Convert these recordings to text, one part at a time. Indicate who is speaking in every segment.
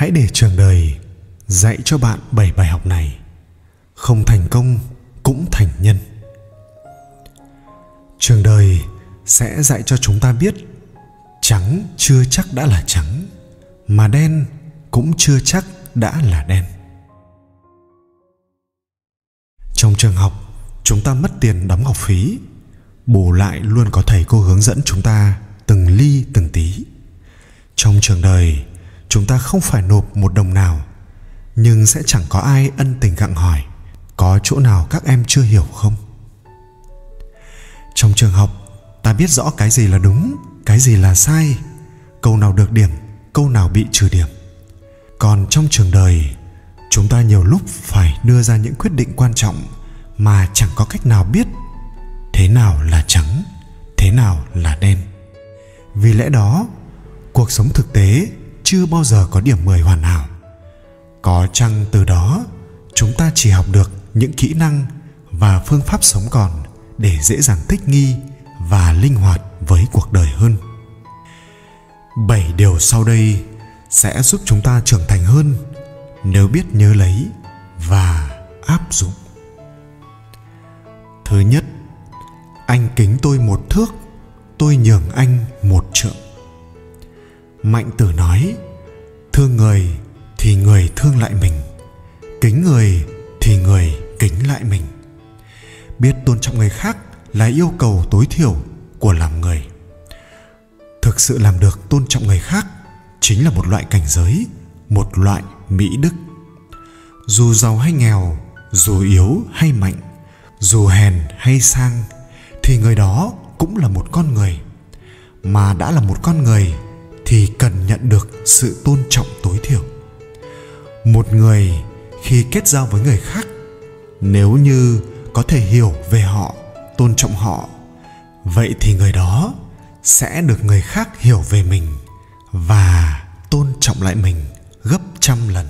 Speaker 1: hãy để trường đời dạy cho bạn bảy bài học này. Không thành công cũng thành nhân. Trường đời sẽ dạy cho chúng ta biết trắng chưa chắc đã là trắng, mà đen cũng chưa chắc đã là đen. Trong trường học, chúng ta mất tiền đóng học phí, bù lại luôn có thầy cô hướng dẫn chúng ta từng ly từng tí. Trong trường đời chúng ta không phải nộp một đồng nào, nhưng sẽ chẳng có ai ân tình gặng hỏi, có chỗ nào các em chưa hiểu không? Trong trường học, ta biết rõ cái gì là đúng, cái gì là sai, câu nào được điểm, câu nào bị trừ điểm. Còn trong trường đời, chúng ta nhiều lúc phải đưa ra những quyết định quan trọng mà chẳng có cách nào biết, thế nào là trắng, thế nào là đen. Vì lẽ đó, cuộc sống thực tế chưa bao giờ có điểm 10 hoàn hảo. Có chăng từ đó, chúng ta chỉ học được những kỹ năng và phương pháp sống còn để dễ dàng thích nghi và linh hoạt với cuộc đời hơn? Bảy điều sau đây sẽ giúp chúng ta trưởng thành hơn nếu biết nhớ lấy và áp dụng. Thứ nhất, anh kính tôi một thước, tôi nhường anh một trượng mạnh tử nói, thương người thì người thương lại mình, kính người thì người kính lại mình. Biết tôn trọng người khác là yêu cầu tối thiểu của làm người. Thực sự làm được tôn trọng người khác chính là một loại cảnh giới, một loại mỹ đức. Dù giàu hay nghèo, dù yếu hay mạnh, dù hèn hay sang, thì người đó cũng là một con người. Mà đã là một con người thì cần nhận được sự tôn trọng tối thiểu. Một người khi kết giao với người khác, nếu như có thể hiểu về họ, tôn trọng họ, vậy thì người đó sẽ được người khác hiểu về mình và tôn trọng lại mình gấp trăm lần.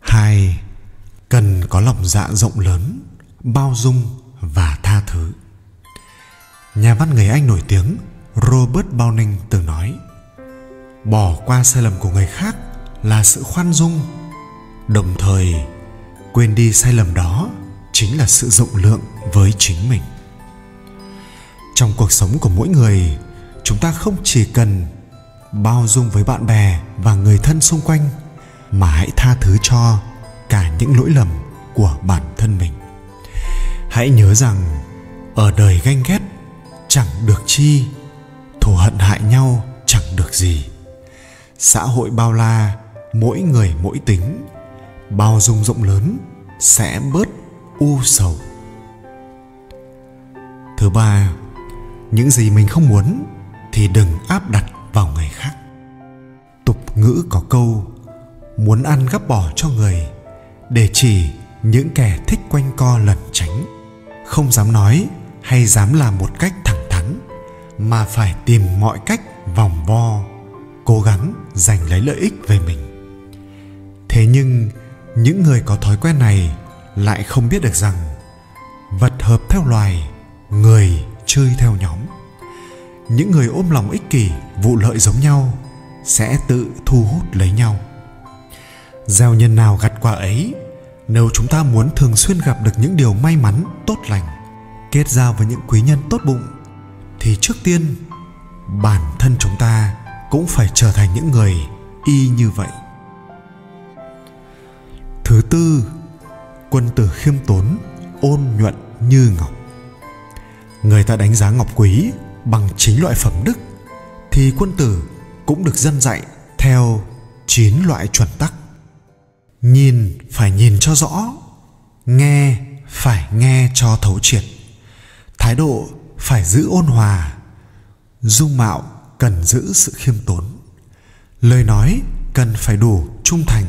Speaker 1: Hai, cần có lòng dạ rộng lớn, bao dung và tha thứ. Nhà văn người anh nổi tiếng robert browning từng nói, bỏ qua sai lầm của người khác là sự khoan dung. Đồng thời, quên đi sai lầm đó chính là sự rộng lượng với chính mình. Trong cuộc sống của mỗi người, chúng ta không chỉ cần bao dung với bạn bè và người thân xung quanh mà hãy tha thứ cho cả những lỗi lầm của bản thân mình. Hãy nhớ rằng, ở đời ganh ghét chẳng được chi thù hận hại nhau chẳng được gì. Xã hội bao la, mỗi người mỗi tính, bao dung rộng lớn sẽ bớt u sầu. Thứ ba, những gì mình không muốn thì đừng áp đặt vào người khác. Tục ngữ có câu, muốn ăn gấp bỏ cho người để chỉ những kẻ thích quanh co lẩn tránh. Không dám nói hay dám làm một cách mà phải tìm mọi cách vòng vo, cố gắng giành lấy lợi ích về mình. Thế nhưng, những người có thói quen này lại không biết được rằng vật hợp theo loài, người chơi theo nhóm. Những người ôm lòng ích kỷ, vụ lợi giống nhau sẽ tự thu hút lấy nhau. Gieo nhân nào gặt quả ấy, nếu chúng ta muốn thường xuyên gặp được những điều may mắn, tốt lành, kết giao với những quý nhân tốt bụng thì trước tiên, bản thân chúng ta cũng phải trở thành những người y như vậy. Thứ tư, quân tử khiêm tốn, ôn nhuận như ngọc. Người ta đánh giá ngọc quý bằng chính loại phẩm đức thì quân tử cũng được dân dạy theo chín loại chuẩn tắc. Nhìn phải nhìn cho rõ, nghe phải nghe cho thấu triệt. Thái độ phải giữ ôn hòa. Dung mạo cần giữ sự khiêm tốn. Lời nói cần phải đủ trung thành.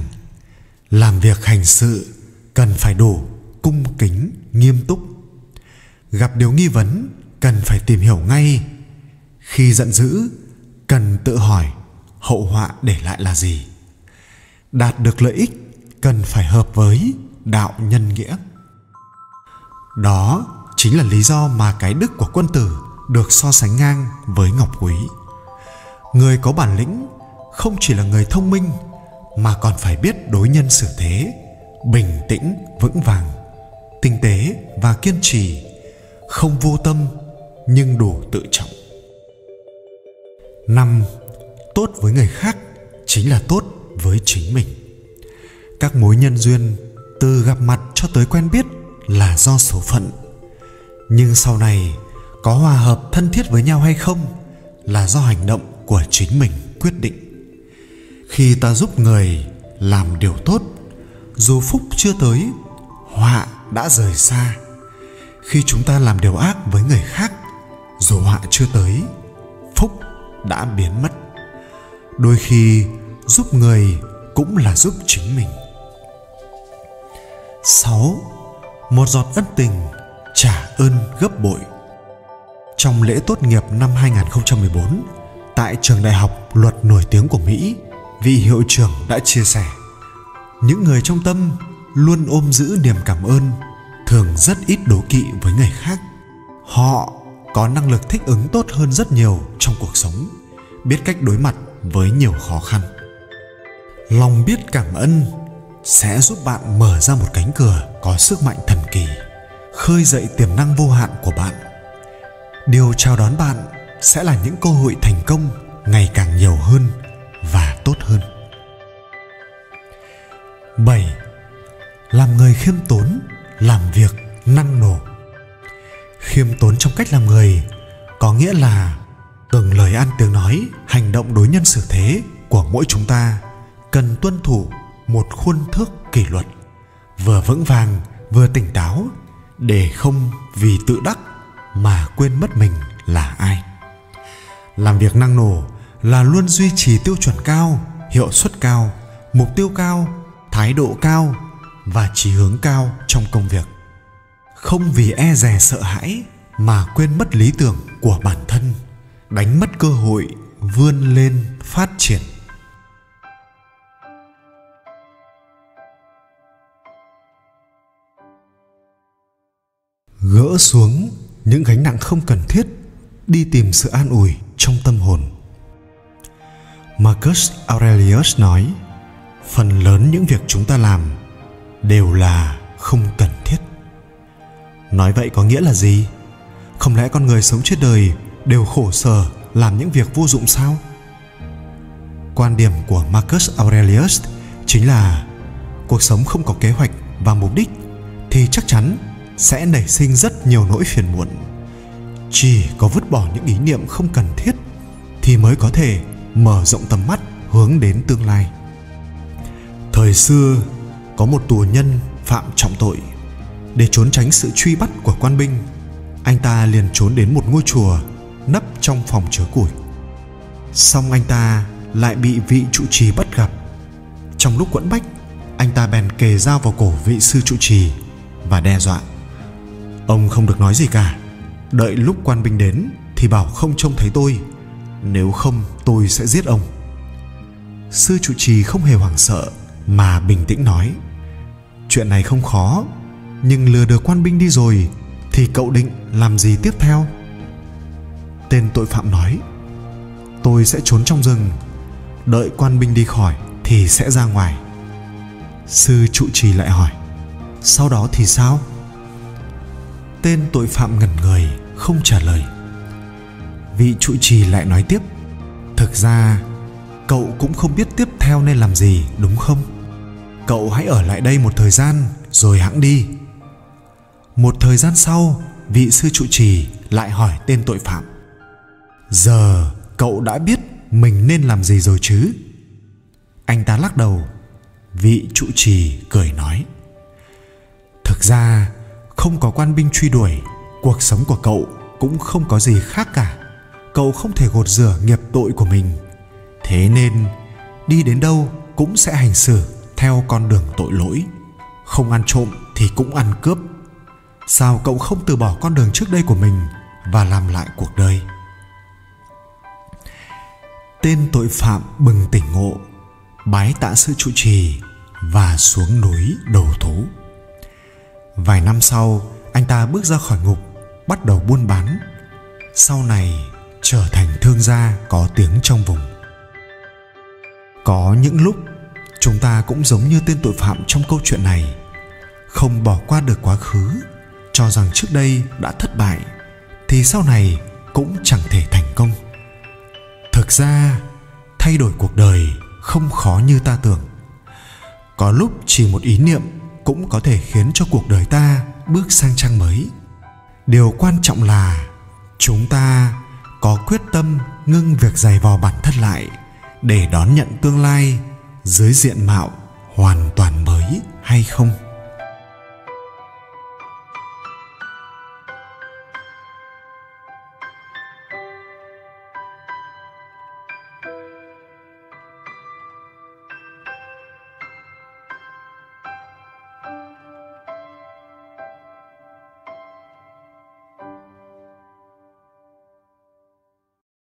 Speaker 1: Làm việc hành sự cần phải đủ cung kính, nghiêm túc. Gặp điều nghi vấn cần phải tìm hiểu ngay. Khi giận dữ, cần tự hỏi hậu họa để lại là gì. Đạt được lợi ích cần phải hợp với đạo nhân nghĩa. Đó chính là lý do mà cái đức của quân tử được so sánh ngang với ngọc quý. Người có bản lĩnh không chỉ là người thông minh, mà còn phải biết đối nhân xử thế, bình tĩnh, vững vàng, tinh tế và kiên trì, không vô tâm nhưng đủ tự trọng. Năm, tốt với người khác chính là tốt với chính mình. Các mối nhân duyên từ gặp mặt cho tới quen biết là do số phận nhưng sau này, có hòa hợp thân thiết với nhau hay không là do hành động của chính mình quyết định. Khi ta giúp người làm điều tốt, dù phúc chưa tới, họa đã rời xa. Khi chúng ta làm điều ác với người khác, dù họa chưa tới, phúc đã biến mất. Đôi khi, giúp người cũng là giúp chính mình. 6. Một giọt ân tình ơn gấp bội. Trong lễ tốt nghiệp năm 2014, tại trường đại học luật nổi tiếng của Mỹ, vị hiệu trưởng đã chia sẻ những người trong tâm luôn ôm giữ niềm cảm ơn thường rất ít đố kỵ với người khác. Họ có năng lực thích ứng tốt hơn rất nhiều trong cuộc sống biết cách đối mặt với nhiều khó khăn. Lòng biết cảm ơn sẽ giúp bạn mở ra một cánh cửa có sức mạnh thần kỳ khơi dậy tiềm năng vô hạn của bạn điều chào đón bạn sẽ là những cơ hội thành công ngày càng nhiều hơn và tốt hơn 7. Làm người khiêm tốn, làm việc năng nổ. Khiêm tốn trong cách làm người có nghĩa là từng lời ăn tiếng nói, hành động đối nhân xử thế của mỗi chúng ta cần tuân thủ một khuôn thước kỷ luật vừa vững vàng vừa tỉnh táo để không vì tự đắc mà quên mất mình là ai. Làm việc năng nổ là luôn duy trì tiêu chuẩn cao, hiệu suất cao, mục tiêu cao, thái độ cao và chỉ hướng cao trong công việc. Không vì e dè sợ hãi mà quên mất lý tưởng của bản thân, đánh mất cơ hội vươn lên phát triển. Gỡ xuống những gánh nặng không cần thiết đi tìm sự an ủi trong tâm hồn. Marcus aurelius nói, phần lớn những việc chúng ta làm đều là không cần thiết. Nói vậy có nghĩa là gì? Không lẽ con người sống trên đời đều khổ sở làm những việc vô dụng sao? Quan điểm của marcus aurelius chính là, cuộc sống không có kế hoạch và mục đích thì chắc chắn sẽ nảy sinh rất nhiều nỗi phiền muộn. Chỉ có vứt bỏ những ý niệm không cần thiết thì mới có thể mở rộng tầm mắt hướng đến tương lai. Thời xưa, có một tù nhân phạm trọng tội. Để trốn tránh sự truy bắt của quan binh, anh ta liền trốn đến một ngôi chùa nấp trong phòng chứa củi. Xong anh ta lại bị vị trụ trì bắt gặp. Trong lúc quẫn bách, anh ta bèn kề dao vào cổ vị sư trụ trì và đe dọa ông không được nói gì cả. Đợi lúc quan binh đến thì bảo không trông thấy tôi. Nếu không, tôi sẽ giết ông. Sư trụ trì không hề hoảng sợ mà bình tĩnh nói, chuyện này không khó, nhưng lừa được quan binh đi rồi thì cậu định làm gì tiếp theo? Tên tội phạm nói, tôi sẽ trốn trong rừng, đợi quan binh đi khỏi thì sẽ ra ngoài. Sư trụ trì lại hỏi, sau đó thì sao? Tên tội phạm ngẩn người, không trả lời. Vị trụ trì lại nói tiếp, thực ra, cậu cũng không biết tiếp theo nên làm gì, đúng không? Cậu hãy ở lại đây một thời gian, rồi hãng đi. Một thời gian sau, vị sư trụ trì lại hỏi tên tội phạm, giờ cậu đã biết mình nên làm gì rồi chứ? Anh ta lắc đầu. Vị trụ trì cười nói, thực ra không có quan binh truy đuổi, cuộc sống của cậu cũng không có gì khác cả. Cậu không thể gột rửa nghiệp tội của mình. Thế nên, đi đến đâu cũng sẽ hành xử theo con đường tội lỗi. Không ăn trộm thì cũng ăn cướp. Sao cậu không từ bỏ con đường trước đây của mình và làm lại cuộc đời? Tên tội phạm bừng tỉnh ngộ, bái tạ sư trụ trì và xuống núi đầu thú vài năm sau, anh ta bước ra khỏi ngục, bắt đầu buôn bán. Sau này, trở thành thương gia có tiếng trong vùng. Có những lúc, chúng ta cũng giống như tên tội phạm trong câu chuyện này, không bỏ qua được quá khứ, cho rằng trước đây đã thất bại, thì sau này cũng chẳng thể thành công. Thực ra, thay đổi cuộc đời không khó như ta tưởng. Có lúc chỉ một ý niệm cũng có thể khiến cho cuộc đời ta bước sang trang mới. Điều quan trọng là chúng ta có quyết tâm ngưng việc giày vò bản thân lại để đón nhận tương lai dưới diện mạo hoàn toàn mới hay không?